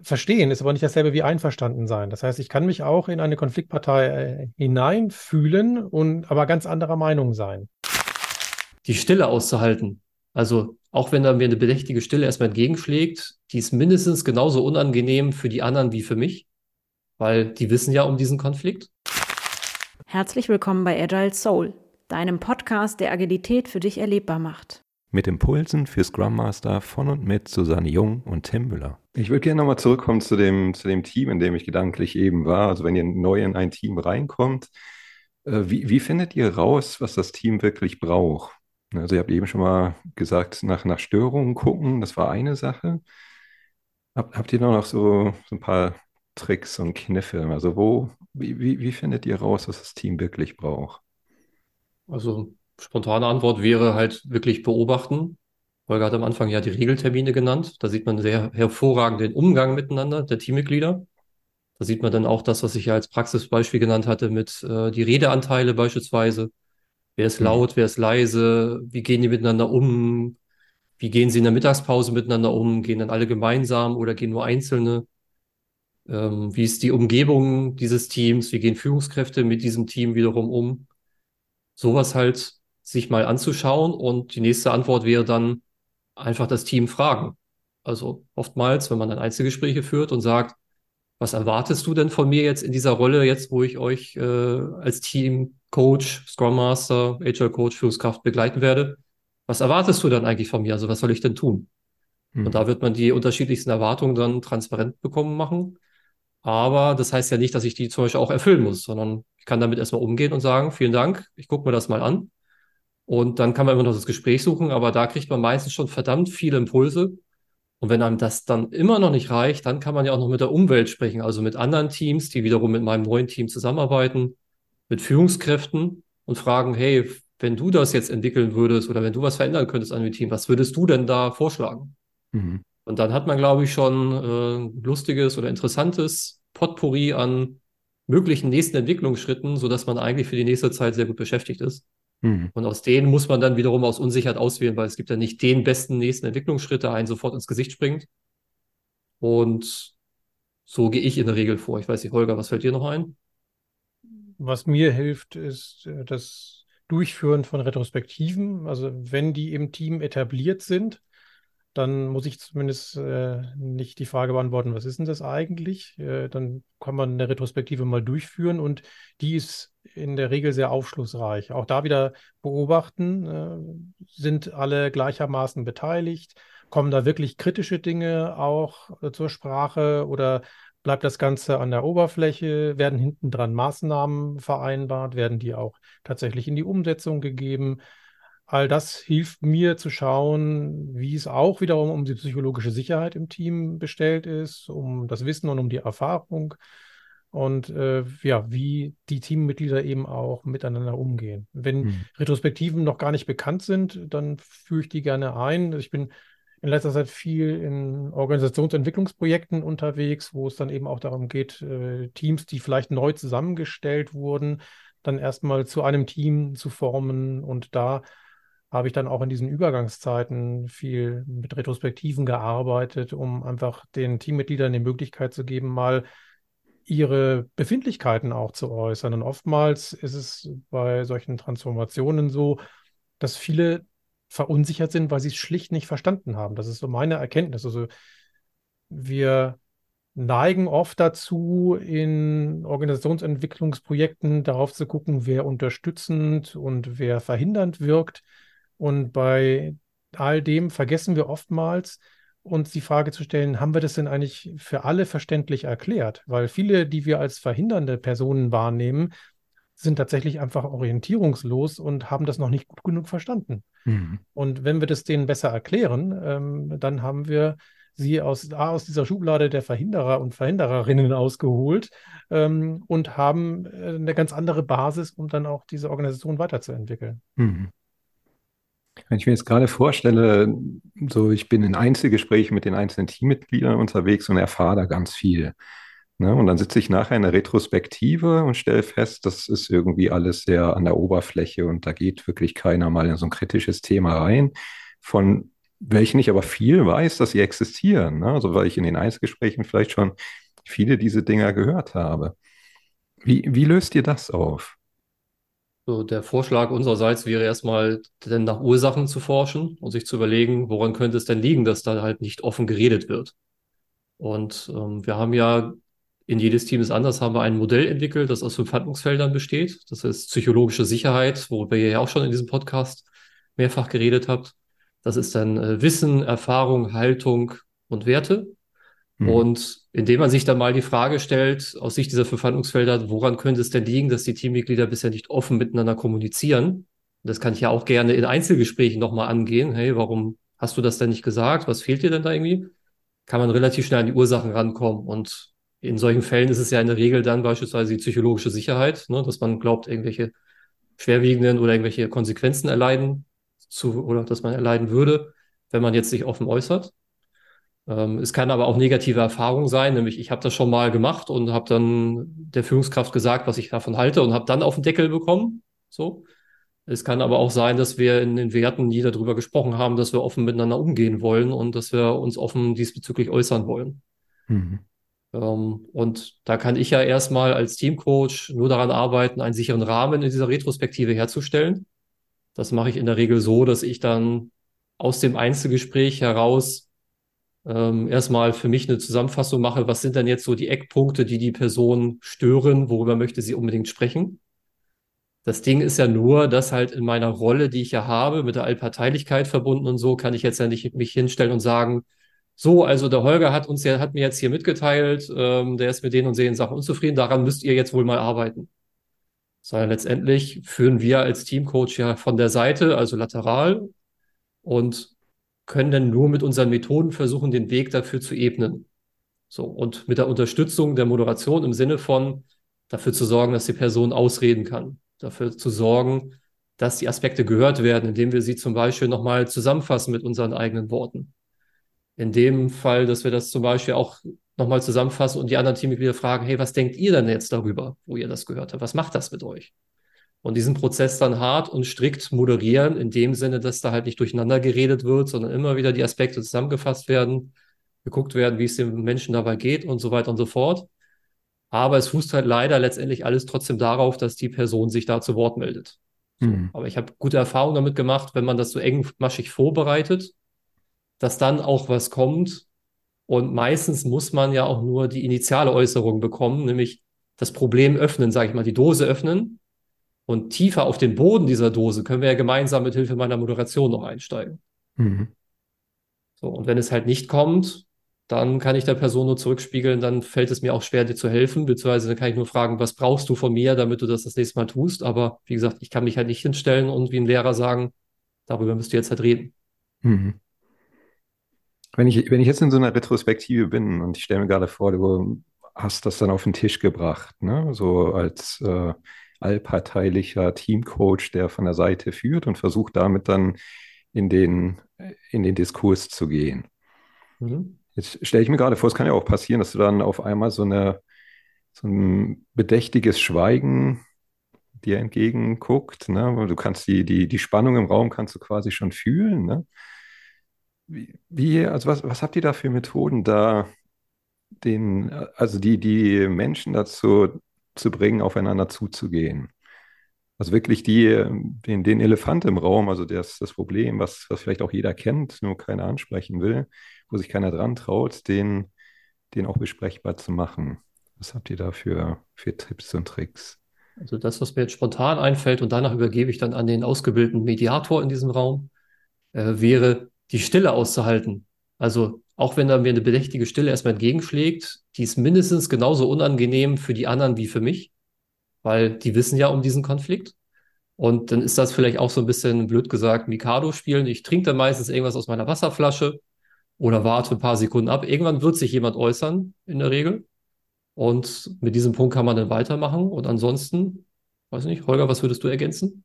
verstehen ist aber nicht dasselbe wie einverstanden sein. Das heißt, ich kann mich auch in eine Konfliktpartei äh, hineinfühlen und aber ganz anderer Meinung sein. Die Stille auszuhalten. Also auch wenn da mir eine bedächtige Stille erstmal entgegenschlägt, die ist mindestens genauso unangenehm für die anderen wie für mich, weil die wissen ja um diesen Konflikt. Herzlich willkommen bei Agile Soul, deinem Podcast, der Agilität für dich erlebbar macht. Mit Impulsen für Scrum Master von und mit Susanne Jung und Tim Müller. Ich würde gerne nochmal zurückkommen zu dem, zu dem Team, in dem ich gedanklich eben war. Also wenn ihr neu in ein Team reinkommt, äh, wie, wie findet ihr raus, was das Team wirklich braucht? Also ihr habt eben schon mal gesagt, nach, nach Störungen gucken, das war eine Sache. Hab, habt ihr noch so, so ein paar Tricks und Kniffe? Also wo, wie, wie, wie findet ihr raus, was das Team wirklich braucht? Also spontane Antwort wäre halt wirklich beobachten. Holger hat am Anfang ja die Regeltermine genannt. Da sieht man sehr hervorragend den Umgang miteinander der Teammitglieder. Da sieht man dann auch das, was ich ja als Praxisbeispiel genannt hatte, mit äh, die Redeanteile beispielsweise. Wer ist mhm. laut, wer ist leise, wie gehen die miteinander um, wie gehen sie in der Mittagspause miteinander um, gehen dann alle gemeinsam oder gehen nur Einzelne. Ähm, wie ist die Umgebung dieses Teams, wie gehen Führungskräfte mit diesem Team wiederum um. Sowas halt sich mal anzuschauen und die nächste Antwort wäre dann einfach das Team fragen. Also oftmals, wenn man dann Einzelgespräche führt und sagt, was erwartest du denn von mir jetzt in dieser Rolle, jetzt wo ich euch äh, als Team Coach, Scrum Master, HR Coach, Führungskraft begleiten werde? Was erwartest du dann eigentlich von mir? Also was soll ich denn tun? Hm. Und da wird man die unterschiedlichsten Erwartungen dann transparent bekommen machen. Aber das heißt ja nicht, dass ich die zum Beispiel auch erfüllen muss, sondern ich kann damit erstmal umgehen und sagen, vielen Dank, ich gucke mir das mal an. Und dann kann man immer noch das Gespräch suchen, aber da kriegt man meistens schon verdammt viele Impulse. Und wenn einem das dann immer noch nicht reicht, dann kann man ja auch noch mit der Umwelt sprechen, also mit anderen Teams, die wiederum mit meinem neuen Team zusammenarbeiten, mit Führungskräften und fragen, hey, wenn du das jetzt entwickeln würdest oder wenn du was verändern könntest an dem Team, was würdest du denn da vorschlagen? Mhm. Und dann hat man, glaube ich, schon äh, lustiges oder interessantes Potpourri an möglichen nächsten Entwicklungsschritten, sodass man eigentlich für die nächste Zeit sehr gut beschäftigt ist. Mhm. Und aus denen muss man dann wiederum aus Unsicherheit auswählen, weil es gibt ja nicht den besten nächsten Entwicklungsschritt, der einen sofort ins Gesicht springt. Und so gehe ich in der Regel vor. Ich weiß nicht, Holger, was fällt dir noch ein? Was mir hilft, ist äh, das Durchführen von Retrospektiven. Also wenn die im Team etabliert sind, dann muss ich zumindest äh, nicht die Frage beantworten, was ist denn das eigentlich? Äh, dann kann man eine Retrospektive mal durchführen und die ist in der Regel sehr aufschlussreich. Auch da wieder beobachten, äh, sind alle gleichermaßen beteiligt? Kommen da wirklich kritische Dinge auch äh, zur Sprache oder bleibt das Ganze an der Oberfläche? Werden hinten dran Maßnahmen vereinbart? Werden die auch tatsächlich in die Umsetzung gegeben? All das hilft mir zu schauen, wie es auch wiederum um die psychologische Sicherheit im Team bestellt ist, um das Wissen und um die Erfahrung und äh, ja, wie die Teammitglieder eben auch miteinander umgehen. Wenn hm. Retrospektiven noch gar nicht bekannt sind, dann führe ich die gerne ein. Ich bin in letzter Zeit viel in Organisationsentwicklungsprojekten unterwegs, wo es dann eben auch darum geht, äh, Teams, die vielleicht neu zusammengestellt wurden, dann erstmal zu einem Team zu formen und da habe ich dann auch in diesen Übergangszeiten viel mit Retrospektiven gearbeitet, um einfach den Teammitgliedern die Möglichkeit zu geben, mal ihre Befindlichkeiten auch zu äußern. Und oftmals ist es bei solchen Transformationen so, dass viele verunsichert sind, weil sie es schlicht nicht verstanden haben. Das ist so meine Erkenntnis. Also wir neigen oft dazu, in Organisationsentwicklungsprojekten darauf zu gucken, wer unterstützend und wer verhindernd wirkt. Und bei all dem vergessen wir oftmals, uns die Frage zu stellen, haben wir das denn eigentlich für alle verständlich erklärt? Weil viele, die wir als verhindernde Personen wahrnehmen, sind tatsächlich einfach orientierungslos und haben das noch nicht gut genug verstanden. Mhm. Und wenn wir das denen besser erklären, ähm, dann haben wir sie aus, aus dieser Schublade der Verhinderer und Verhindererinnen ausgeholt ähm, und haben äh, eine ganz andere Basis, um dann auch diese Organisation weiterzuentwickeln. Mhm. Wenn ich mir jetzt gerade vorstelle, so ich bin in Einzelgesprächen mit den einzelnen Teammitgliedern unterwegs und erfahre da ganz viel. Ne? Und dann sitze ich nachher in der Retrospektive und stelle fest, das ist irgendwie alles sehr an der Oberfläche und da geht wirklich keiner mal in so ein kritisches Thema rein. Von welchen ich aber viel weiß, dass sie existieren. Ne? Also weil ich in den Eisgesprächen vielleicht schon viele diese Dinger gehört habe. Wie, wie löst ihr das auf? So, der Vorschlag unsererseits wäre erstmal, denn nach Ursachen zu forschen und sich zu überlegen, woran könnte es denn liegen, dass da halt nicht offen geredet wird. Und ähm, wir haben ja in jedes Team ist anders, haben wir ein Modell entwickelt, das aus fünf Handlungsfeldern besteht. Das ist psychologische Sicherheit, worüber ihr ja auch schon in diesem Podcast mehrfach geredet habt. Das ist dann äh, Wissen, Erfahrung, Haltung und Werte. Mhm. Und indem man sich dann mal die Frage stellt, aus Sicht dieser fünf Handlungsfelder, woran könnte es denn liegen, dass die Teammitglieder bisher nicht offen miteinander kommunizieren? Das kann ich ja auch gerne in Einzelgesprächen nochmal angehen. Hey, warum hast du das denn nicht gesagt? Was fehlt dir denn da irgendwie? Kann man relativ schnell an die Ursachen rankommen. Und in solchen Fällen ist es ja in der Regel dann beispielsweise die psychologische Sicherheit, ne, dass man glaubt, irgendwelche schwerwiegenden oder irgendwelche Konsequenzen erleiden zu, oder dass man erleiden würde, wenn man jetzt sich offen äußert. Ähm, es kann aber auch negative Erfahrung sein, nämlich ich habe das schon mal gemacht und habe dann der Führungskraft gesagt, was ich davon halte und habe dann auf den Deckel bekommen. So. Es kann aber auch sein, dass wir in den Werten nie darüber gesprochen haben, dass wir offen miteinander umgehen wollen und dass wir uns offen diesbezüglich äußern wollen. Mhm. Ähm, und da kann ich ja erstmal als Teamcoach nur daran arbeiten, einen sicheren Rahmen in dieser Retrospektive herzustellen. Das mache ich in der Regel so, dass ich dann aus dem Einzelgespräch heraus ähm, erstmal für mich eine Zusammenfassung mache, was sind denn jetzt so die Eckpunkte, die die Person stören, worüber möchte sie unbedingt sprechen. Das Ding ist ja nur, dass halt in meiner Rolle, die ich ja habe, mit der Allparteilichkeit verbunden und so, kann ich jetzt ja nicht mich hinstellen und sagen, so, also der Holger hat uns ja, hat mir jetzt hier mitgeteilt, ähm, der ist mit denen und sehen Sachen unzufrieden, daran müsst ihr jetzt wohl mal arbeiten. Sondern letztendlich führen wir als Teamcoach ja von der Seite, also lateral, und können dann nur mit unseren Methoden versuchen, den Weg dafür zu ebnen. So, und mit der Unterstützung der Moderation im Sinne von dafür zu sorgen, dass die Person ausreden kann, dafür zu sorgen, dass die Aspekte gehört werden, indem wir sie zum Beispiel nochmal zusammenfassen mit unseren eigenen Worten. In dem Fall, dass wir das zum Beispiel auch nochmal zusammenfassen und die anderen Teammitglieder fragen, hey, was denkt ihr denn jetzt darüber, wo ihr das gehört habt? Was macht das mit euch? Und diesen Prozess dann hart und strikt moderieren, in dem Sinne, dass da halt nicht durcheinander geredet wird, sondern immer wieder die Aspekte zusammengefasst werden, geguckt werden, wie es dem Menschen dabei geht und so weiter und so fort. Aber es fußt halt leider letztendlich alles trotzdem darauf, dass die Person sich da zu Wort meldet. Mhm. Aber ich habe gute Erfahrungen damit gemacht, wenn man das so engmaschig vorbereitet, dass dann auch was kommt. Und meistens muss man ja auch nur die initiale Äußerung bekommen, nämlich das Problem öffnen, sage ich mal, die Dose öffnen und tiefer auf den Boden dieser Dose können wir ja gemeinsam mit Hilfe meiner Moderation noch einsteigen. Mhm. So, und wenn es halt nicht kommt, dann kann ich der Person nur zurückspiegeln, dann fällt es mir auch schwer, dir zu helfen, beziehungsweise dann kann ich nur fragen, was brauchst du von mir, damit du das das nächste Mal tust. Aber wie gesagt, ich kann mich halt nicht hinstellen und wie ein Lehrer sagen, darüber müsst ihr jetzt halt reden. Mhm. Wenn ich, wenn ich jetzt in so einer Retrospektive bin und ich stelle mir gerade vor, du hast das dann auf den Tisch gebracht, ne? so als äh, allparteilicher Teamcoach, der von der Seite führt und versucht damit dann in den, in den Diskurs zu gehen. Mhm. Jetzt stelle ich mir gerade vor, es kann ja auch passieren, dass du dann auf einmal so, eine, so ein bedächtiges Schweigen dir entgegenguckt. Ne? Du kannst die, die, die Spannung im Raum kannst du quasi schon fühlen. Ne? Wie, wie, also was, was habt ihr da für Methoden, da den, also die, die Menschen dazu zu bringen, aufeinander zuzugehen. Also wirklich die, den, den Elefant im Raum, also das, das Problem, was, was vielleicht auch jeder kennt, nur keiner ansprechen will, wo sich keiner dran traut, den, den auch besprechbar zu machen. Was habt ihr da für, für Tipps und Tricks? Also das, was mir jetzt spontan einfällt und danach übergebe ich dann an den ausgebildeten Mediator in diesem Raum, äh, wäre die Stille auszuhalten. Also auch wenn da mir eine bedächtige Stille erstmal entgegenschlägt, die ist mindestens genauso unangenehm für die anderen wie für mich, weil die wissen ja um diesen Konflikt. Und dann ist das vielleicht auch so ein bisschen blöd gesagt, Mikado spielen. Ich trinke dann meistens irgendwas aus meiner Wasserflasche oder warte ein paar Sekunden ab. Irgendwann wird sich jemand äußern, in der Regel. Und mit diesem Punkt kann man dann weitermachen. Und ansonsten, weiß nicht, Holger, was würdest du ergänzen?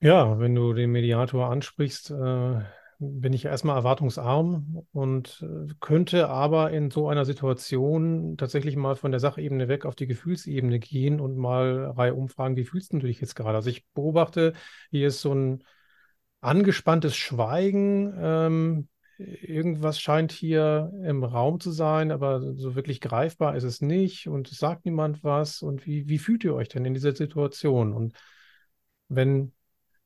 Ja, wenn du den Mediator ansprichst, äh, bin ich erstmal erwartungsarm und äh, könnte aber in so einer Situation tatsächlich mal von der Sachebene weg auf die Gefühlsebene gehen und mal Reihe umfragen, wie fühlst du dich jetzt gerade? Also ich beobachte, hier ist so ein angespanntes Schweigen. Ähm, irgendwas scheint hier im Raum zu sein, aber so wirklich greifbar ist es nicht und es sagt niemand was. Und wie, wie fühlt ihr euch denn in dieser Situation? Und wenn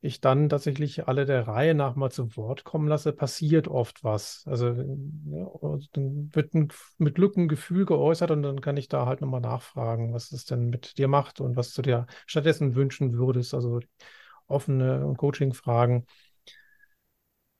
ich dann tatsächlich alle der Reihe nach mal zu Wort kommen lasse, passiert oft was. Also ja, dann wird ein, mit Glück ein Gefühl geäußert und dann kann ich da halt nochmal nachfragen, was es denn mit dir macht und was du dir stattdessen wünschen würdest. Also offene Coaching-Fragen.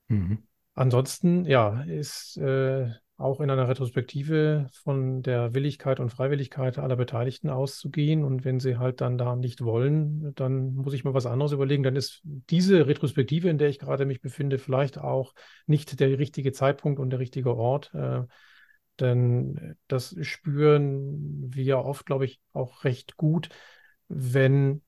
Mhm. Ansonsten, ja, ist äh, auch in einer Retrospektive von der Willigkeit und Freiwilligkeit aller Beteiligten auszugehen. Und wenn sie halt dann da nicht wollen, dann muss ich mir was anderes überlegen. Dann ist diese Retrospektive, in der ich gerade mich befinde, vielleicht auch nicht der richtige Zeitpunkt und der richtige Ort. Äh, denn das spüren wir oft, glaube ich, auch recht gut, wenn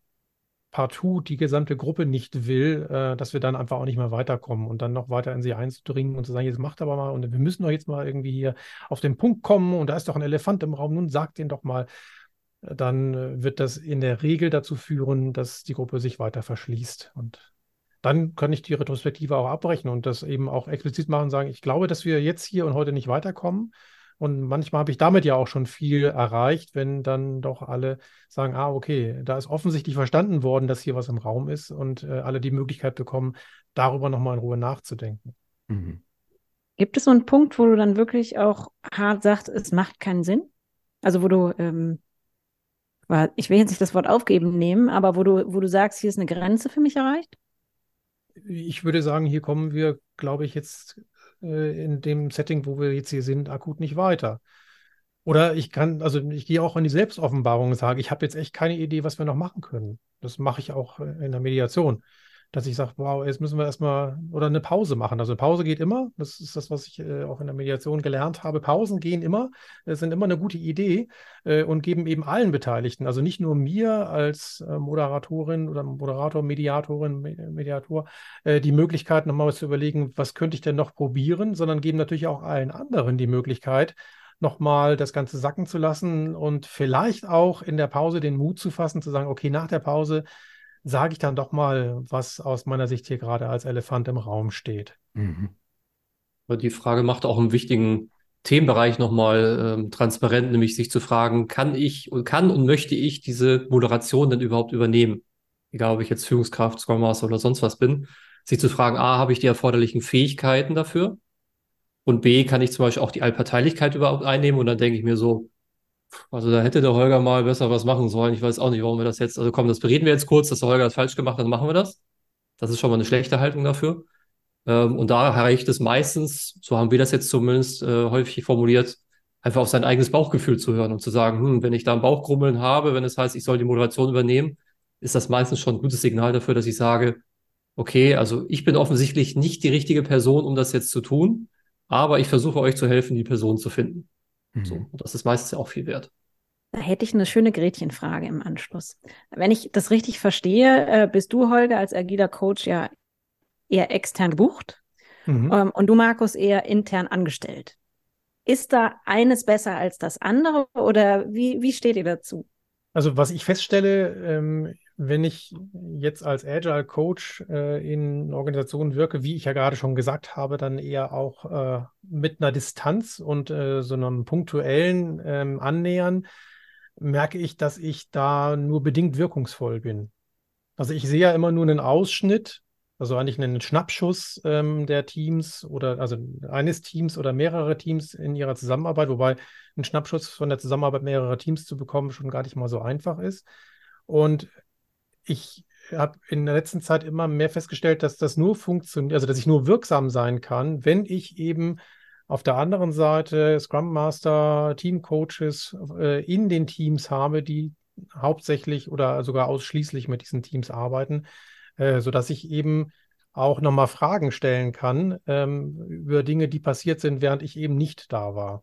partout die gesamte Gruppe nicht will, äh, dass wir dann einfach auch nicht mehr weiterkommen und dann noch weiter in sie einzudringen und zu sagen, jetzt macht aber mal und wir müssen doch jetzt mal irgendwie hier auf den Punkt kommen und da ist doch ein Elefant im Raum, nun sagt den doch mal, dann äh, wird das in der Regel dazu führen, dass die Gruppe sich weiter verschließt und dann kann ich die Retrospektive auch abbrechen und das eben auch explizit machen und sagen, ich glaube, dass wir jetzt hier und heute nicht weiterkommen und manchmal habe ich damit ja auch schon viel erreicht, wenn dann doch alle sagen, ah, okay, da ist offensichtlich verstanden worden, dass hier was im Raum ist und äh, alle die Möglichkeit bekommen, darüber nochmal in Ruhe nachzudenken. Mhm. Gibt es so einen Punkt, wo du dann wirklich auch hart sagst, es macht keinen Sinn? Also wo du, ähm, ich will jetzt nicht das Wort aufgeben nehmen, aber wo du, wo du sagst, hier ist eine Grenze für mich erreicht? Ich würde sagen, hier kommen wir, glaube ich, jetzt äh, in dem Setting, wo wir jetzt hier sind, akut nicht weiter. Oder ich kann, also ich gehe auch in die Selbstoffenbarung und sage, ich habe jetzt echt keine Idee, was wir noch machen können. Das mache ich auch äh, in der Mediation dass ich sage, wow, jetzt müssen wir erstmal oder eine Pause machen. Also eine Pause geht immer. Das ist das, was ich äh, auch in der Mediation gelernt habe. Pausen gehen immer, das sind immer eine gute Idee äh, und geben eben allen Beteiligten, also nicht nur mir als äh, Moderatorin oder Moderator, Mediatorin, Mediator, äh, die Möglichkeit, nochmal zu überlegen, was könnte ich denn noch probieren, sondern geben natürlich auch allen anderen die Möglichkeit, nochmal das Ganze sacken zu lassen und vielleicht auch in der Pause den Mut zu fassen, zu sagen, okay, nach der Pause sage ich dann doch mal, was aus meiner Sicht hier gerade als Elefant im Raum steht. Mhm. Die Frage macht auch einen wichtigen Themenbereich nochmal ähm, transparent, nämlich sich zu fragen, kann ich und kann und möchte ich diese Moderation denn überhaupt übernehmen? Egal, ob ich jetzt Führungskraft, Scrum Master oder sonst was bin. Sich zu fragen, A, habe ich die erforderlichen Fähigkeiten dafür? Und B, kann ich zum Beispiel auch die Allparteilichkeit überhaupt einnehmen? Und dann denke ich mir so, also da hätte der Holger mal besser was machen sollen. Ich weiß auch nicht, warum wir das jetzt. Also komm, das bereden wir jetzt kurz, dass der Holger das falsch gemacht hat, dann machen wir das. Das ist schon mal eine schlechte Haltung dafür. Ähm, und da reicht es meistens, so haben wir das jetzt zumindest äh, häufig formuliert, einfach auf sein eigenes Bauchgefühl zu hören und zu sagen, hm, wenn ich da ein Bauchgrummeln habe, wenn es heißt, ich soll die Moderation übernehmen, ist das meistens schon ein gutes Signal dafür, dass ich sage, okay, also ich bin offensichtlich nicht die richtige Person, um das jetzt zu tun, aber ich versuche euch zu helfen, die Person zu finden. Mhm. So, und das ist meistens auch viel wert. Da hätte ich eine schöne Gretchenfrage im Anschluss. Wenn ich das richtig verstehe, äh, bist du, Holger, als agiler Coach ja eher extern gebucht mhm. ähm, und du, Markus, eher intern angestellt. Ist da eines besser als das andere oder wie, wie steht ihr dazu? Also was ich feststelle, ähm, wenn ich jetzt als Agile Coach äh, in Organisationen wirke, wie ich ja gerade schon gesagt habe, dann eher auch äh, mit einer Distanz und äh, so einem punktuellen ähm, Annähern, merke ich, dass ich da nur bedingt wirkungsvoll bin. Also ich sehe ja immer nur einen Ausschnitt, also eigentlich einen Schnappschuss ähm, der Teams oder also eines Teams oder mehrere Teams in ihrer Zusammenarbeit, wobei ein Schnappschuss von der Zusammenarbeit mehrerer Teams zu bekommen schon gar nicht mal so einfach ist. Und ich habe in der letzten Zeit immer mehr festgestellt, dass das nur funktioniert, also dass ich nur wirksam sein kann, wenn ich eben auf der anderen Seite Scrum Master, Team Coaches äh, in den Teams habe, die hauptsächlich oder sogar ausschließlich mit diesen Teams arbeiten, äh, sodass ich eben auch nochmal Fragen stellen kann ähm, über Dinge, die passiert sind, während ich eben nicht da war.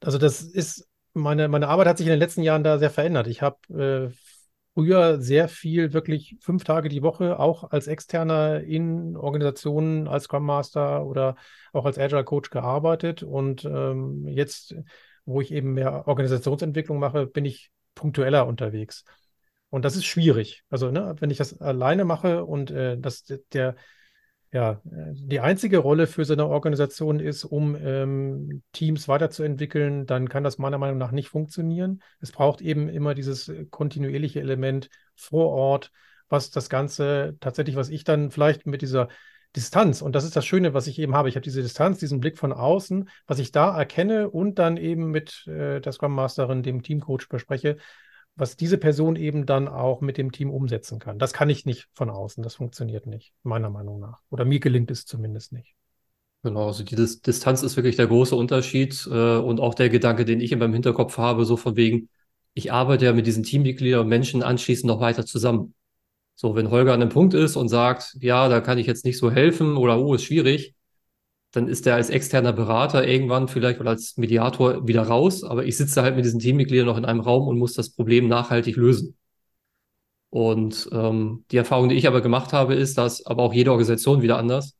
Also das ist, meine, meine Arbeit hat sich in den letzten Jahren da sehr verändert. Ich habe äh, früher sehr viel, wirklich fünf Tage die Woche, auch als Externer in Organisationen, als Scrum Master oder auch als Agile Coach gearbeitet. Und ähm, jetzt, wo ich eben mehr Organisationsentwicklung mache, bin ich punktueller unterwegs. Und das ist schwierig. Also, ne, wenn ich das alleine mache und äh, das der ja, die einzige Rolle für so eine Organisation ist, um ähm, Teams weiterzuentwickeln, dann kann das meiner Meinung nach nicht funktionieren. Es braucht eben immer dieses kontinuierliche Element vor Ort, was das Ganze tatsächlich, was ich dann vielleicht mit dieser Distanz, und das ist das Schöne, was ich eben habe. Ich habe diese Distanz, diesen Blick von außen, was ich da erkenne und dann eben mit äh, der Scrum Masterin, dem Teamcoach bespreche, was diese Person eben dann auch mit dem Team umsetzen kann. Das kann ich nicht von außen. Das funktioniert nicht, meiner Meinung nach. Oder mir gelingt es zumindest nicht. Genau, also die Dis Distanz ist wirklich der große Unterschied äh, und auch der Gedanke, den ich in meinem Hinterkopf habe, so von wegen, ich arbeite ja mit diesen Teammitgliedern und Menschen anschließend noch weiter zusammen. So, wenn Holger an einem Punkt ist und sagt, ja, da kann ich jetzt nicht so helfen oder oh, ist schwierig, dann ist er als externer Berater irgendwann vielleicht oder als Mediator wieder raus, aber ich sitze halt mit diesen Teammitgliedern noch in einem Raum und muss das Problem nachhaltig lösen. Und ähm, die Erfahrung, die ich aber gemacht habe, ist, dass aber auch jede Organisation wieder anders,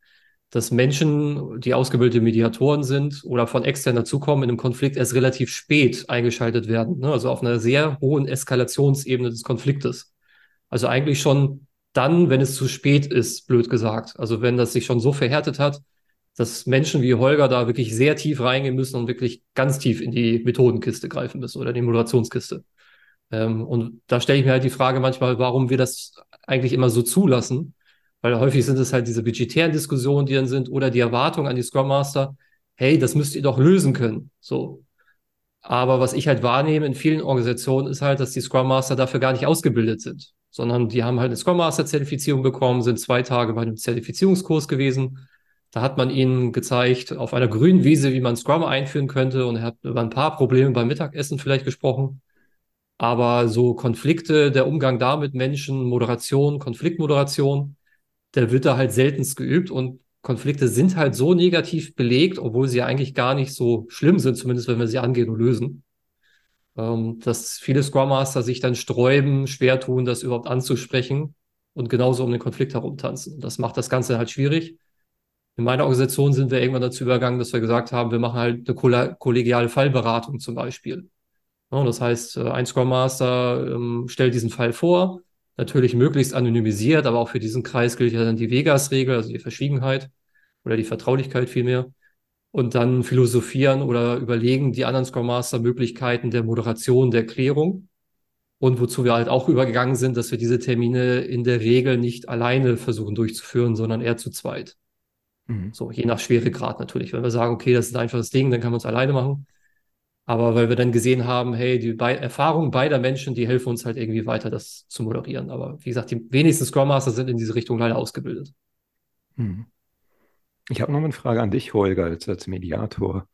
dass Menschen, die ausgebildete Mediatoren sind oder von extern dazukommen, in einem Konflikt erst relativ spät eingeschaltet werden. Ne? Also auf einer sehr hohen Eskalationsebene des Konfliktes. Also eigentlich schon dann, wenn es zu spät ist, blöd gesagt. Also wenn das sich schon so verhärtet hat, dass Menschen wie Holger da wirklich sehr tief reingehen müssen und wirklich ganz tief in die Methodenkiste greifen müssen oder die Moderationskiste. Ähm, und da stelle ich mir halt die Frage manchmal, warum wir das eigentlich immer so zulassen, weil häufig sind es halt diese budgetären Diskussionen, die dann sind, oder die Erwartung an die Scrum Master, hey, das müsst ihr doch lösen können. So. Aber was ich halt wahrnehme in vielen Organisationen ist halt, dass die Scrum Master dafür gar nicht ausgebildet sind, sondern die haben halt eine Scrum Master Zertifizierung bekommen, sind zwei Tage bei einem Zertifizierungskurs gewesen, da hat man ihnen gezeigt, auf einer grünen Wiese, wie man Scrum einführen könnte und er hat über ein paar Probleme beim Mittagessen vielleicht gesprochen. Aber so Konflikte, der Umgang da mit Menschen, Moderation, Konfliktmoderation, der wird da halt seltenst geübt und Konflikte sind halt so negativ belegt, obwohl sie ja eigentlich gar nicht so schlimm sind, zumindest wenn wir sie angehen und lösen, ähm, dass viele Scrum Master sich dann sträuben, schwer tun, das überhaupt anzusprechen und genauso um den Konflikt herumtanzen. Das macht das Ganze halt schwierig. In meiner Organisation sind wir irgendwann dazu übergegangen, dass wir gesagt haben, wir machen halt eine kollegiale Fallberatung zum Beispiel. Das heißt, äh, ein Scrum Master ähm, stellt diesen Fall vor, natürlich möglichst anonymisiert, aber auch für diesen Kreis gilt ja dann die Vegas-Regel, also die Verschwiegenheit oder die Vertraulichkeit vielmehr. Und dann philosophieren oder überlegen die anderen Scrum Master Möglichkeiten der Moderation, der Klärung. Und wozu wir halt auch übergegangen sind, dass wir diese Termine in der Regel nicht alleine versuchen durchzuführen, sondern eher zu zweit. Mhm. So, je nach Schweregrad natürlich. Wenn wir sagen, okay, das ist ein einfaches Ding, dann kann man es alleine machen. Aber weil wir dann gesehen haben, hey, die Be Erfahrungen beider Menschen, die helfen uns halt irgendwie weiter, das zu moderieren. Aber wie gesagt, die wenigsten Scrum Master sind in diese Richtung leider ausgebildet. Mhm. Ich habe noch eine Frage an dich, Holger, als, als Mediator.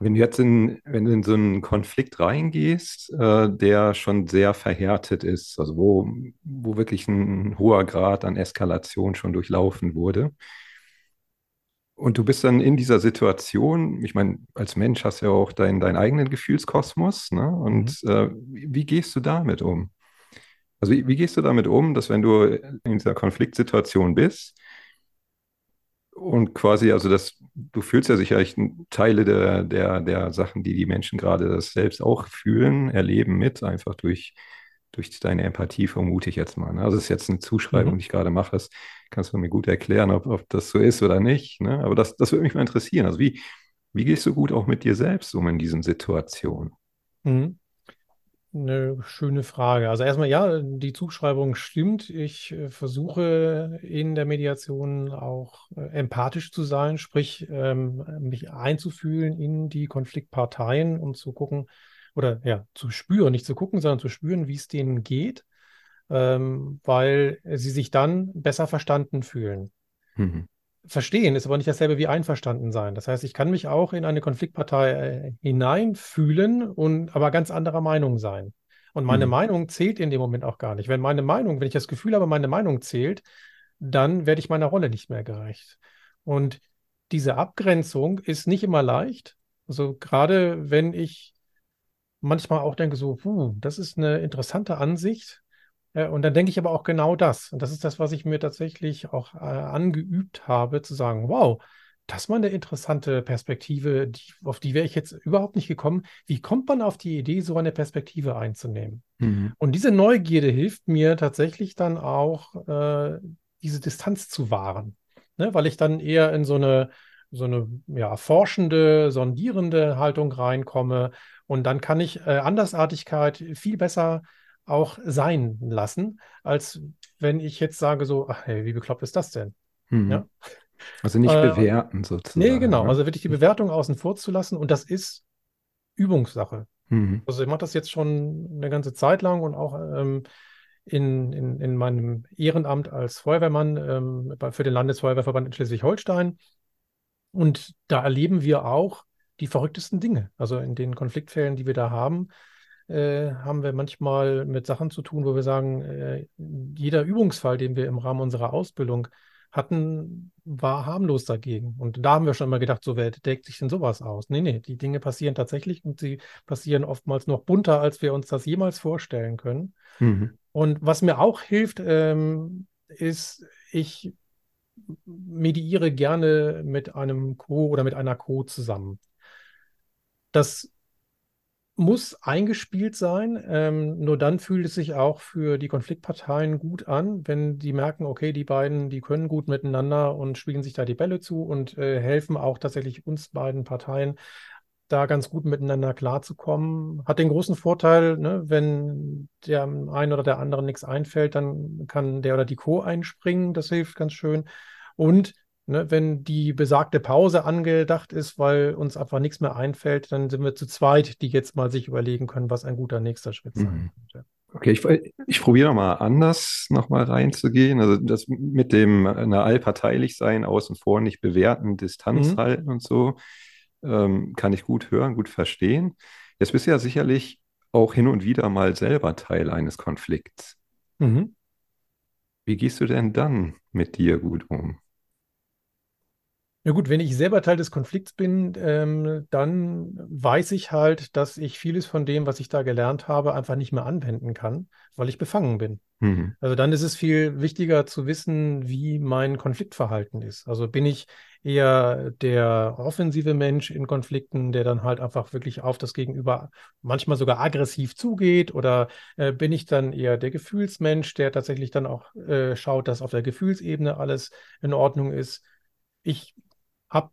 Wenn du jetzt in, wenn du in so einen Konflikt reingehst, äh, der schon sehr verhärtet ist, also wo, wo wirklich ein hoher Grad an Eskalation schon durchlaufen wurde, und du bist dann in dieser Situation, ich meine, als Mensch hast du ja auch dein, deinen eigenen Gefühlskosmos, ne? Und mhm. äh, wie gehst du damit um? Also wie, wie, gehst du damit um, dass wenn du in dieser Konfliktsituation bist und quasi, also das, du fühlst ja sicherlich Teile der, der, der Sachen, die die Menschen gerade das selbst auch fühlen, erleben mit, einfach durch durch deine Empathie, vermute ich jetzt mal. Ne? Also das ist jetzt eine Zuschreibung, mhm. die ich gerade mache. Das kannst du mir gut erklären, ob, ob das so ist oder nicht. Ne? Aber das, das würde mich mal interessieren. Also wie, wie gehst du gut auch mit dir selbst um in diesen Situationen? Mhm. Eine schöne Frage. Also erstmal, ja, die Zuschreibung stimmt. Ich äh, versuche in der Mediation auch äh, empathisch zu sein, sprich ähm, mich einzufühlen in die Konfliktparteien und zu gucken, oder ja, zu spüren, nicht zu gucken, sondern zu spüren, wie es denen geht, ähm, weil sie sich dann besser verstanden fühlen. Mhm. Verstehen ist aber nicht dasselbe wie einverstanden sein. Das heißt, ich kann mich auch in eine Konfliktpartei äh, hineinfühlen und aber ganz anderer Meinung sein. Und meine mhm. Meinung zählt in dem Moment auch gar nicht. Wenn meine Meinung, wenn ich das Gefühl habe, meine Meinung zählt, dann werde ich meiner Rolle nicht mehr gerecht. Und diese Abgrenzung ist nicht immer leicht. Also gerade wenn ich manchmal auch denke so, puh, das ist eine interessante Ansicht. Äh, und dann denke ich aber auch genau das. Und das ist das, was ich mir tatsächlich auch äh, angeübt habe, zu sagen, wow, das war eine interessante Perspektive, die, auf die wäre ich jetzt überhaupt nicht gekommen. Wie kommt man auf die Idee, so eine Perspektive einzunehmen? Mhm. Und diese Neugierde hilft mir tatsächlich dann auch, äh, diese Distanz zu wahren, ne? weil ich dann eher in so eine, so eine ja, forschende, sondierende Haltung reinkomme und dann kann ich äh, Andersartigkeit viel besser auch sein lassen, als wenn ich jetzt sage so, ach, hey, wie bekloppt ist das denn? Mhm. Ja? Also nicht äh, bewerten sozusagen. Nee, genau. Ne? Also wirklich die Bewertung außen vor zu lassen und das ist Übungssache. Mhm. Also ich mache das jetzt schon eine ganze Zeit lang und auch ähm, in, in, in meinem Ehrenamt als Feuerwehrmann ähm, für den Landesfeuerwehrverband in Schleswig-Holstein. Und da erleben wir auch die verrücktesten Dinge. Also in den Konfliktfällen, die wir da haben, äh, haben wir manchmal mit Sachen zu tun, wo wir sagen, äh, jeder Übungsfall, den wir im Rahmen unserer Ausbildung hatten, war harmlos dagegen. Und da haben wir schon immer gedacht, so wer deckt sich denn sowas aus? Nee, nee, die Dinge passieren tatsächlich und sie passieren oftmals noch bunter, als wir uns das jemals vorstellen können. Mhm. Und was mir auch hilft, ähm, ist, ich mediiere gerne mit einem Co oder mit einer Co zusammen. Das muss eingespielt sein. Ähm, nur dann fühlt es sich auch für die Konfliktparteien gut an, wenn die merken, okay, die beiden, die können gut miteinander und spielen sich da die Bälle zu und äh, helfen auch tatsächlich uns beiden Parteien, da ganz gut miteinander klarzukommen. Hat den großen Vorteil, ne, wenn der einen oder der anderen nichts einfällt, dann kann der oder die Co. einspringen. Das hilft ganz schön. Und Ne, wenn die besagte Pause angedacht ist, weil uns einfach nichts mehr einfällt, dann sind wir zu zweit, die jetzt mal sich überlegen können, was ein guter nächster Schritt sein mhm. könnte. Okay, ich, ich probiere nochmal anders nochmal reinzugehen. Also das mit dem na, allparteilich sein, außen vor nicht bewerten, Distanz mhm. halten und so, ähm, kann ich gut hören, gut verstehen. Jetzt bist du ja sicherlich auch hin und wieder mal selber Teil eines Konflikts. Mhm. Wie gehst du denn dann mit dir gut um? Ja gut, wenn ich selber Teil des Konflikts bin, ähm, dann weiß ich halt, dass ich vieles von dem, was ich da gelernt habe, einfach nicht mehr anwenden kann, weil ich befangen bin. Mhm. Also dann ist es viel wichtiger zu wissen, wie mein Konfliktverhalten ist. Also bin ich eher der offensive Mensch in Konflikten, der dann halt einfach wirklich auf das Gegenüber manchmal sogar aggressiv zugeht oder äh, bin ich dann eher der Gefühlsmensch, der tatsächlich dann auch äh, schaut, dass auf der Gefühlsebene alles in Ordnung ist. Ich habe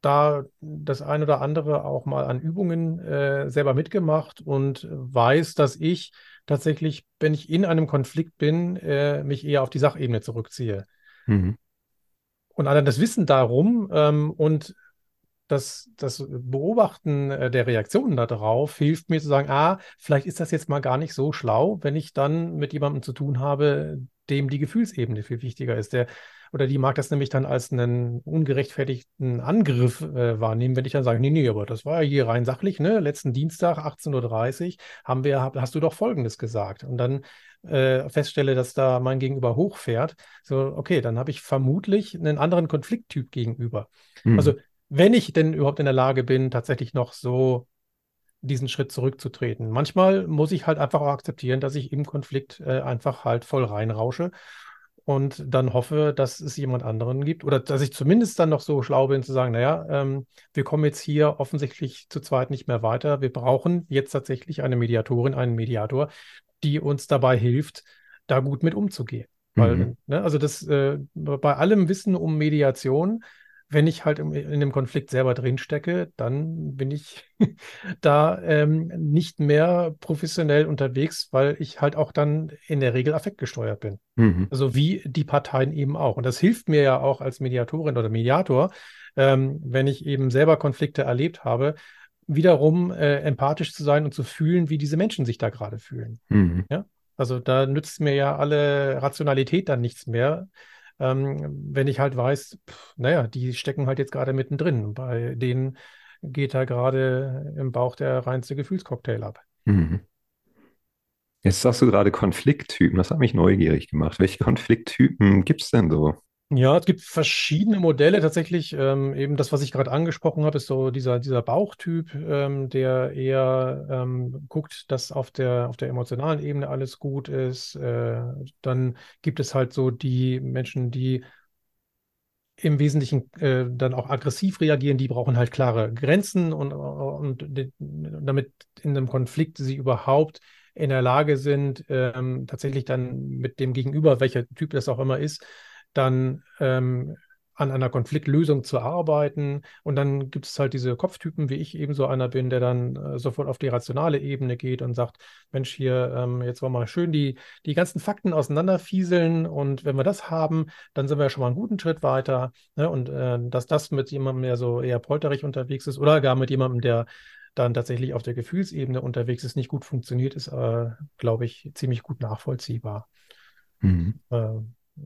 da das ein oder andere auch mal an Übungen äh, selber mitgemacht und weiß, dass ich tatsächlich, wenn ich in einem Konflikt bin, äh, mich eher auf die Sachebene zurückziehe. Mhm. Und allein das Wissen darum ähm, und das, das Beobachten äh, der Reaktionen darauf hilft mir zu sagen, ah, vielleicht ist das jetzt mal gar nicht so schlau, wenn ich dann mit jemandem zu tun habe, dem die Gefühlsebene viel wichtiger ist, der oder die mag das nämlich dann als einen ungerechtfertigten Angriff äh, wahrnehmen, wenn ich dann sage, nee, nee, aber das war ja hier rein sachlich, ne? Letzten Dienstag, 18.30 Uhr, haben wir, hast du doch Folgendes gesagt. Und dann äh, feststelle, dass da mein Gegenüber hochfährt, so, okay, dann habe ich vermutlich einen anderen Konflikttyp gegenüber. Mhm. Also, wenn ich denn überhaupt in der Lage bin, tatsächlich noch so diesen Schritt zurückzutreten. Manchmal muss ich halt einfach auch akzeptieren, dass ich im Konflikt äh, einfach halt voll reinrausche und dann hoffe, dass es jemand anderen gibt oder dass ich zumindest dann noch so schlau bin zu sagen, naja, ähm, wir kommen jetzt hier offensichtlich zu zweit nicht mehr weiter. Wir brauchen jetzt tatsächlich eine Mediatorin, einen Mediator, die uns dabei hilft, da gut mit umzugehen. Weil, mhm. ne, also das äh, bei allem Wissen um Mediation wenn ich halt in, in dem Konflikt selber drinstecke, dann bin ich da ähm, nicht mehr professionell unterwegs, weil ich halt auch dann in der Regel affektgesteuert bin. Mhm. Also wie die Parteien eben auch. Und das hilft mir ja auch als Mediatorin oder Mediator, ähm, wenn ich eben selber Konflikte erlebt habe, wiederum äh, empathisch zu sein und zu fühlen, wie diese Menschen sich da gerade fühlen. Mhm. Ja? Also da nützt mir ja alle Rationalität dann nichts mehr, ähm, wenn ich halt weiß, pff, naja, die stecken halt jetzt gerade mittendrin. Bei denen geht da gerade im Bauch der reinste Gefühlscocktail ab. Mhm. Jetzt sagst du gerade Konflikttypen. Das hat mich neugierig gemacht. Welche Konflikttypen gibt es denn so? Ja, es gibt verschiedene Modelle. Tatsächlich, ähm, eben das, was ich gerade angesprochen habe, ist so dieser, dieser Bauchtyp, ähm, der eher ähm, guckt, dass auf der, auf der emotionalen Ebene alles gut ist. Äh, dann gibt es halt so die Menschen, die im Wesentlichen äh, dann auch aggressiv reagieren, die brauchen halt klare Grenzen und, und damit in einem Konflikt sie überhaupt in der Lage sind, ähm, tatsächlich dann mit dem Gegenüber, welcher Typ das auch immer ist, dann ähm, an einer Konfliktlösung zu arbeiten. Und dann gibt es halt diese Kopftypen, wie ich eben so einer bin, der dann äh, sofort auf die rationale Ebene geht und sagt, Mensch, hier, ähm, jetzt wollen wir mal schön die, die ganzen Fakten auseinanderfieseln. Und wenn wir das haben, dann sind wir ja schon mal einen guten Schritt weiter. Ne? Und äh, dass das mit jemandem, der so eher polterig unterwegs ist oder gar mit jemandem, der dann tatsächlich auf der Gefühlsebene unterwegs ist, nicht gut funktioniert, ist, äh, glaube ich, ziemlich gut nachvollziehbar. Mhm. Äh,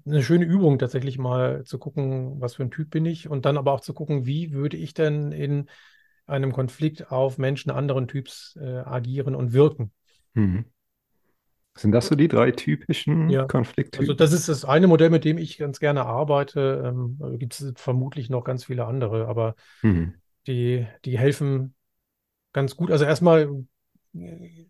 eine schöne Übung, tatsächlich mal zu gucken, was für ein Typ bin ich und dann aber auch zu gucken, wie würde ich denn in einem Konflikt auf Menschen anderen Typs äh, agieren und wirken. Mhm. Sind das so die drei typischen ja. Konflikttypen? Also das ist das eine Modell, mit dem ich ganz gerne arbeite. Ähm, Gibt es vermutlich noch ganz viele andere, aber mhm. die, die helfen ganz gut. Also erstmal äh,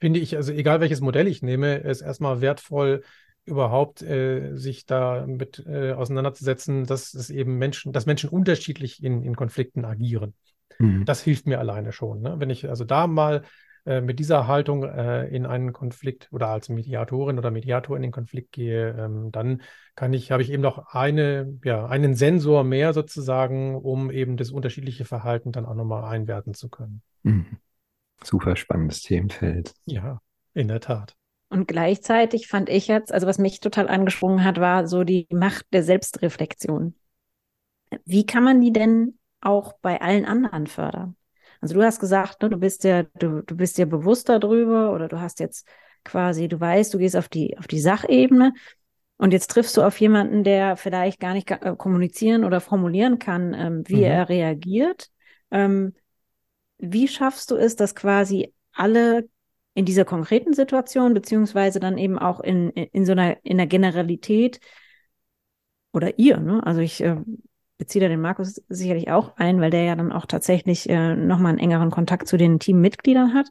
finde ich, also egal welches Modell ich nehme, ist erstmal wertvoll, überhaupt äh, sich damit äh, auseinanderzusetzen, dass es eben Menschen, dass Menschen unterschiedlich in, in Konflikten agieren. Mhm. Das hilft mir alleine schon. Ne? Wenn ich also da mal äh, mit dieser Haltung äh, in einen Konflikt oder als Mediatorin oder Mediator in den Konflikt gehe, ähm, dann kann ich, habe ich eben noch eine, ja, einen Sensor mehr sozusagen, um eben das unterschiedliche Verhalten dann auch nochmal einwerten zu können. Mhm. Super spannendes Themenfeld. Ja, in der Tat. Und gleichzeitig fand ich jetzt, also was mich total angesprungen hat, war so die Macht der Selbstreflexion. Wie kann man die denn auch bei allen anderen fördern? Also du hast gesagt, ne, du bist ja, du, du bist ja bewusst darüber oder du hast jetzt quasi, du weißt, du gehst auf die, auf die Sachebene und jetzt triffst du auf jemanden, der vielleicht gar nicht äh, kommunizieren oder formulieren kann, ähm, wie mhm. er reagiert. Ähm, wie schaffst du es, dass quasi alle in dieser konkreten Situation, beziehungsweise dann eben auch in, in so einer, in der Generalität oder ihr, ne? Also ich äh, beziehe da den Markus sicherlich auch ein, weil der ja dann auch tatsächlich äh, nochmal einen engeren Kontakt zu den Teammitgliedern hat.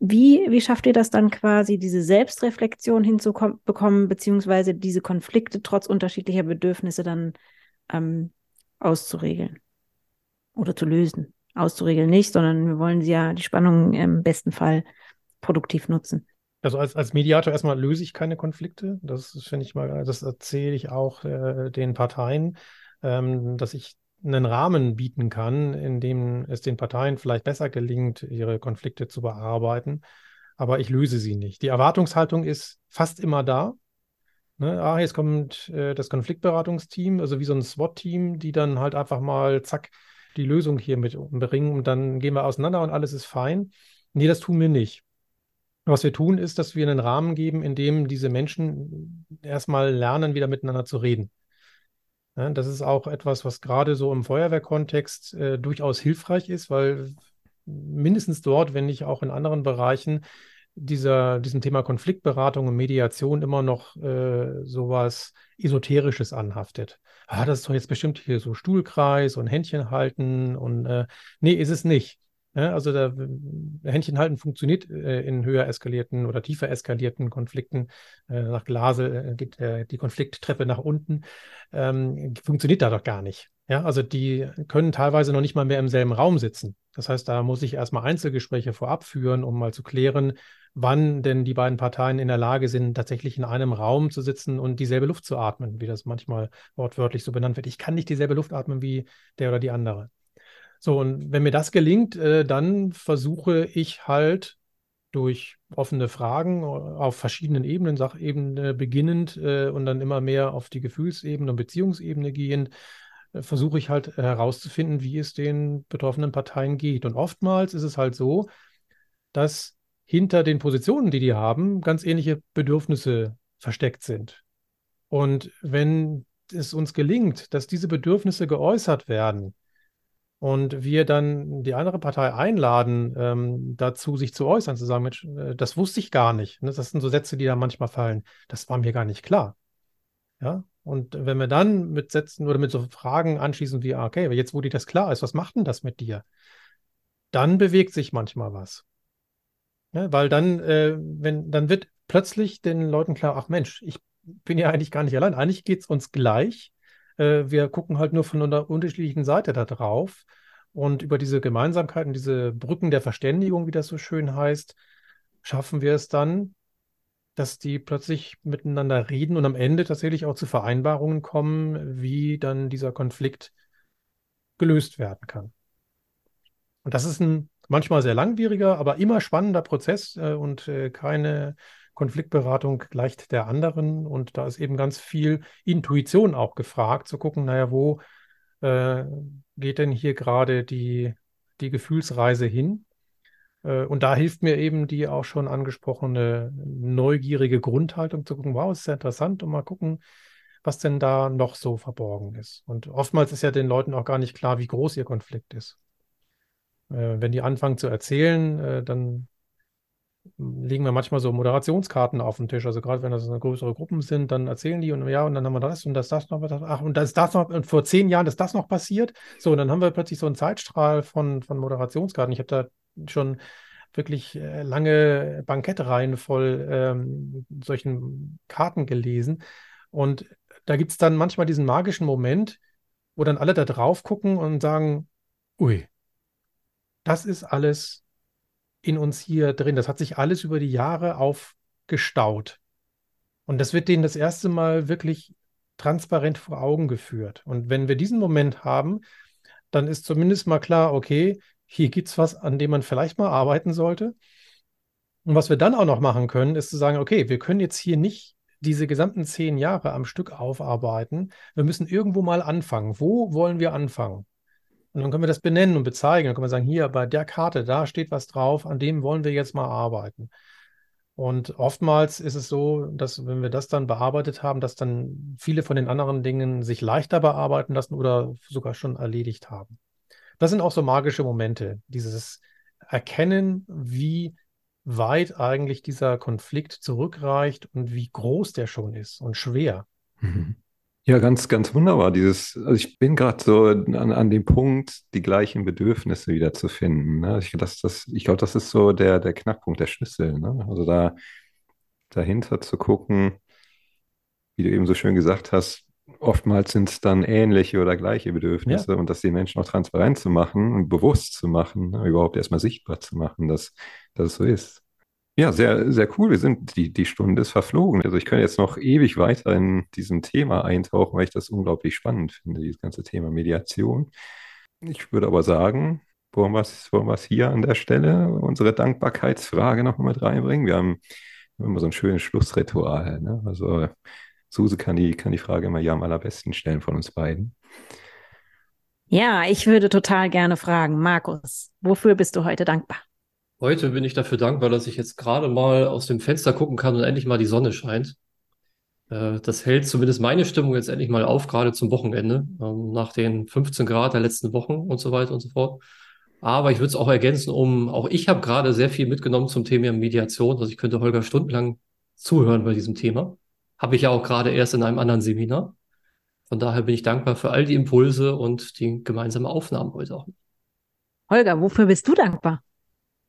Wie, wie schafft ihr das dann quasi, diese Selbstreflexion hinzubekommen, beziehungsweise diese Konflikte trotz unterschiedlicher Bedürfnisse dann ähm, auszuregeln oder zu lösen? Auszuregeln nicht, sondern wir wollen sie ja die Spannung im besten Fall produktiv nutzen. Also als, als Mediator erstmal löse ich keine Konflikte. Das finde ich mal, das erzähle ich auch äh, den Parteien, ähm, dass ich einen Rahmen bieten kann, in dem es den Parteien vielleicht besser gelingt, ihre Konflikte zu bearbeiten. Aber ich löse sie nicht. Die Erwartungshaltung ist fast immer da. Ne? Ah, jetzt kommt äh, das Konfliktberatungsteam, also wie so ein SWAT-Team, die dann halt einfach mal, zack, die Lösung hier mit bringen und dann gehen wir auseinander und alles ist fein. Nee, das tun wir nicht. Was wir tun, ist, dass wir einen Rahmen geben, in dem diese Menschen erstmal lernen, wieder miteinander zu reden. Ja, das ist auch etwas, was gerade so im Feuerwehrkontext äh, durchaus hilfreich ist, weil mindestens dort, wenn nicht auch in anderen Bereichen, dieser, diesem Thema Konfliktberatung und Mediation immer noch äh, sowas Esoterisches anhaftet. Ah, das ist doch jetzt bestimmt hier so Stuhlkreis und Händchen halten und äh, nee, ist es nicht. Ja, also da Händchen halten funktioniert äh, in höher eskalierten oder tiefer eskalierten Konflikten. Äh, nach Glase äh, geht äh, die Konflikttreppe nach unten. Ähm, funktioniert da doch gar nicht. Ja, also die können teilweise noch nicht mal mehr im selben Raum sitzen. Das heißt, da muss ich erstmal Einzelgespräche vorab führen, um mal zu klären, wann denn die beiden Parteien in der Lage sind, tatsächlich in einem Raum zu sitzen und dieselbe Luft zu atmen, wie das manchmal wortwörtlich so benannt wird. Ich kann nicht dieselbe Luft atmen wie der oder die andere. So, und wenn mir das gelingt, äh, dann versuche ich halt durch offene Fragen auf verschiedenen Ebenen, Sachebene beginnend äh, und dann immer mehr auf die Gefühlsebene und Beziehungsebene gehend, äh, versuche ich halt herauszufinden, wie es den betroffenen Parteien geht. Und oftmals ist es halt so, dass hinter den Positionen, die die haben, ganz ähnliche Bedürfnisse versteckt sind. Und wenn es uns gelingt, dass diese Bedürfnisse geäußert werden, und wir dann die andere Partei einladen, ähm, dazu sich zu äußern, zu sagen, Mensch, äh, das wusste ich gar nicht. Ne? Das sind so Sätze, die da manchmal fallen. Das war mir gar nicht klar. Ja. Und wenn wir dann mit Sätzen oder mit so Fragen anschließen wie, ah, okay, jetzt wo dir das klar ist, was macht denn das mit dir? Dann bewegt sich manchmal was. Ja, weil dann, äh, wenn, dann wird plötzlich den Leuten klar, ach Mensch, ich bin ja eigentlich gar nicht allein. Eigentlich geht es uns gleich. Äh, wir gucken halt nur von einer unterschiedlichen Seite da drauf. Und über diese Gemeinsamkeiten, diese Brücken der Verständigung, wie das so schön heißt, schaffen wir es dann, dass die plötzlich miteinander reden und am Ende tatsächlich auch zu Vereinbarungen kommen, wie dann dieser Konflikt gelöst werden kann. Und das ist ein manchmal sehr langwieriger, aber immer spannender Prozess äh, und äh, keine Konfliktberatung gleicht der anderen. Und da ist eben ganz viel Intuition auch gefragt, zu gucken, naja, wo äh, geht denn hier gerade die, die Gefühlsreise hin? Äh, und da hilft mir eben die auch schon angesprochene neugierige Grundhaltung zu gucken, wow, ist sehr interessant und mal gucken, was denn da noch so verborgen ist. Und oftmals ist ja den Leuten auch gar nicht klar, wie groß ihr Konflikt ist. Äh, wenn die anfangen zu erzählen, äh, dann legen wir manchmal so Moderationskarten auf den Tisch. Also gerade wenn das größere Gruppen sind, dann erzählen die und ja, und dann haben wir das und das, das noch, ach, und das, das noch, und vor zehn Jahren ist das noch passiert. So, und dann haben wir plötzlich so einen Zeitstrahl von, von Moderationskarten. Ich habe da schon wirklich äh, lange Bankettreihen voll ähm, solchen Karten gelesen. Und da gibt es dann manchmal diesen magischen Moment, wo dann alle da drauf gucken und sagen, ui, das ist alles in uns hier drin. Das hat sich alles über die Jahre aufgestaut. Und das wird denen das erste Mal wirklich transparent vor Augen geführt. Und wenn wir diesen Moment haben, dann ist zumindest mal klar, okay, hier gibt es was, an dem man vielleicht mal arbeiten sollte. Und was wir dann auch noch machen können, ist zu sagen, okay, wir können jetzt hier nicht diese gesamten zehn Jahre am Stück aufarbeiten. Wir müssen irgendwo mal anfangen. Wo wollen wir anfangen? Und dann können wir das benennen und bezeichnen. Dann können wir sagen, hier bei der Karte, da steht was drauf, an dem wollen wir jetzt mal arbeiten. Und oftmals ist es so, dass wenn wir das dann bearbeitet haben, dass dann viele von den anderen Dingen sich leichter bearbeiten lassen oder sogar schon erledigt haben. Das sind auch so magische Momente, dieses Erkennen, wie weit eigentlich dieser Konflikt zurückreicht und wie groß der schon ist und schwer. Mhm. Ja, ganz, ganz wunderbar. Dieses, also ich bin gerade so an, an dem Punkt, die gleichen Bedürfnisse wieder zu finden. Ne? Ich, das, das, ich glaube, das ist so der, der Knackpunkt, der Schlüssel. Ne? Also da dahinter zu gucken, wie du eben so schön gesagt hast, oftmals sind es dann ähnliche oder gleiche Bedürfnisse ja. und das den Menschen auch transparent zu machen und bewusst zu machen, ne? überhaupt erstmal sichtbar zu machen, dass, dass es so ist. Ja, sehr, sehr cool. Wir sind, die, die Stunde ist verflogen. Also ich könnte jetzt noch ewig weiter in diesem Thema eintauchen, weil ich das unglaublich spannend finde, dieses ganze Thema Mediation. Ich würde aber sagen, wollen wir es wollen wir's hier an der Stelle unsere Dankbarkeitsfrage noch mit reinbringen? Wir haben immer so ein schönes Schlussritual. Ne? Also Suse kann die, kann die Frage immer ja am allerbesten stellen von uns beiden. Ja, ich würde total gerne fragen, Markus, wofür bist du heute dankbar? Heute bin ich dafür dankbar, dass ich jetzt gerade mal aus dem Fenster gucken kann und endlich mal die Sonne scheint. Äh, das hält zumindest meine Stimmung jetzt endlich mal auf, gerade zum Wochenende, ähm, nach den 15 Grad der letzten Wochen und so weiter und so fort. Aber ich würde es auch ergänzen, um, auch ich habe gerade sehr viel mitgenommen zum Thema Mediation. Also ich könnte Holger stundenlang zuhören bei diesem Thema. Habe ich ja auch gerade erst in einem anderen Seminar. Von daher bin ich dankbar für all die Impulse und die gemeinsame Aufnahme heute auch. Holger, wofür bist du dankbar?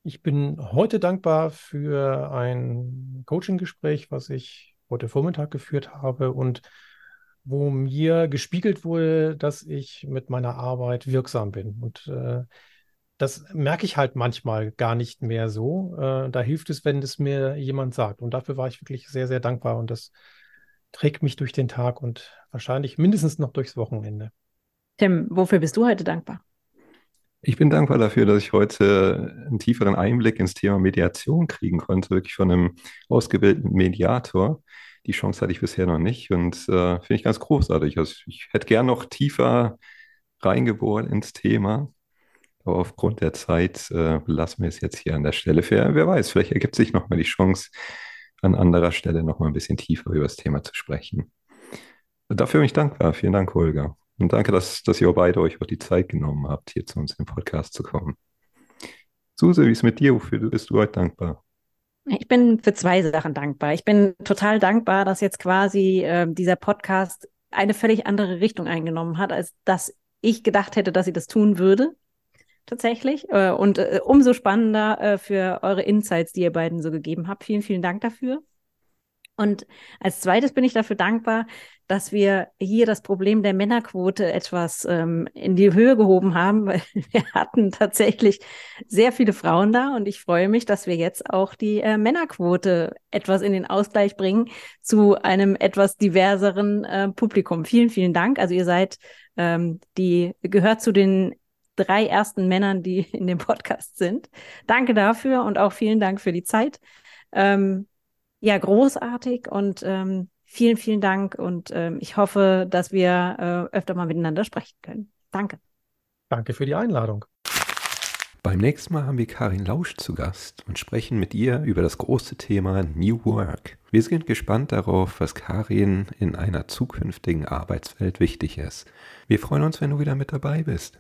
Ich bin heute dankbar für ein Coaching-Gespräch, was ich heute Vormittag geführt habe und wo mir gespiegelt wurde, dass ich mit meiner Arbeit wirksam bin. Und äh, das merke ich halt manchmal gar nicht mehr so. Äh, da hilft es, wenn es mir jemand sagt. Und dafür war ich wirklich sehr, sehr dankbar. Und das trägt mich durch den Tag und wahrscheinlich mindestens noch durchs Wochenende. Tim, wofür bist du heute dankbar? Ich bin dankbar dafür, dass ich heute einen tieferen Einblick ins Thema Mediation kriegen konnte, wirklich von einem ausgebildeten Mediator. Die Chance hatte ich bisher noch nicht und äh, finde ich ganz großartig. Also ich hätte gern noch tiefer reingebohrt ins Thema, aber aufgrund der Zeit äh, lassen wir es jetzt hier an der Stelle. Wer, wer weiß, vielleicht ergibt sich noch mal die Chance, an anderer Stelle noch mal ein bisschen tiefer über das Thema zu sprechen. Dafür bin ich dankbar. Vielen Dank, Holger. Und danke, dass, dass ihr beide euch auch die Zeit genommen habt, hier zu uns im Podcast zu kommen. Suse, wie ist mit dir? Wofür bist du heute dankbar? Ich bin für zwei Sachen dankbar. Ich bin total dankbar, dass jetzt quasi äh, dieser Podcast eine völlig andere Richtung eingenommen hat, als dass ich gedacht hätte, dass sie das tun würde. Tatsächlich. Äh, und äh, umso spannender äh, für eure Insights, die ihr beiden so gegeben habt. Vielen, vielen Dank dafür. Und als zweites bin ich dafür dankbar, dass wir hier das Problem der Männerquote etwas ähm, in die Höhe gehoben haben, weil wir hatten tatsächlich sehr viele Frauen da und ich freue mich, dass wir jetzt auch die äh, Männerquote etwas in den Ausgleich bringen zu einem etwas diverseren äh, Publikum. Vielen, vielen Dank. Also ihr seid ähm, die gehört zu den drei ersten Männern, die in dem Podcast sind. Danke dafür und auch vielen Dank für die Zeit. Ähm, ja, großartig und ähm, vielen, vielen Dank und ähm, ich hoffe, dass wir äh, öfter mal miteinander sprechen können. Danke. Danke für die Einladung. Beim nächsten Mal haben wir Karin Lausch zu Gast und sprechen mit ihr über das große Thema New Work. Wir sind gespannt darauf, was Karin in einer zukünftigen Arbeitswelt wichtig ist. Wir freuen uns, wenn du wieder mit dabei bist.